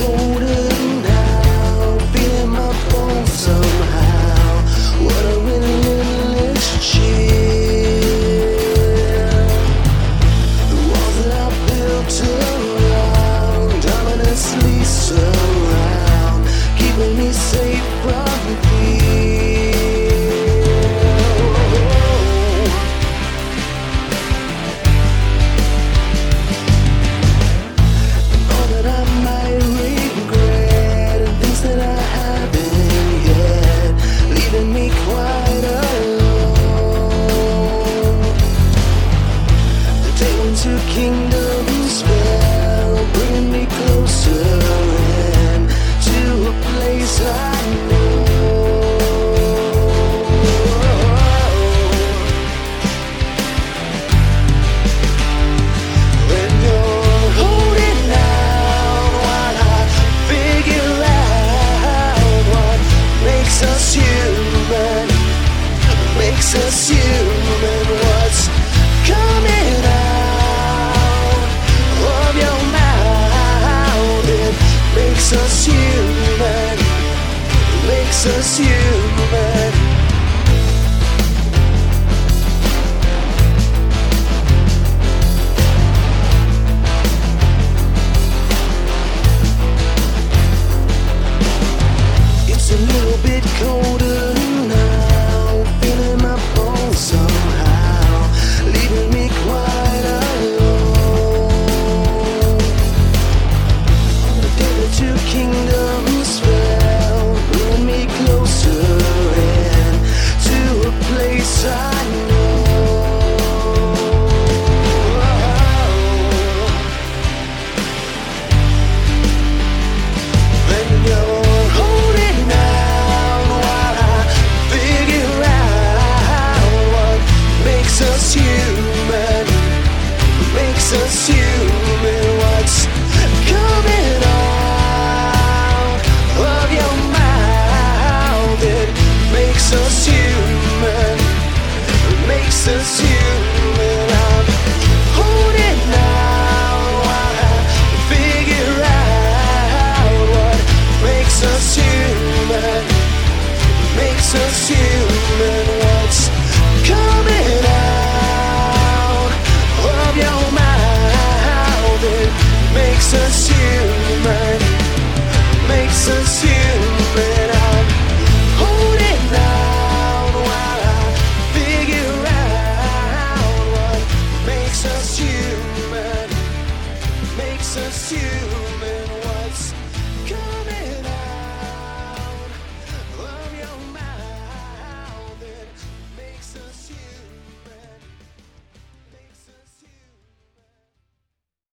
Oh. makes us human. It's a little bit colder now, my bones somehow, leaving me quite alone. On the day kingdom. versus you.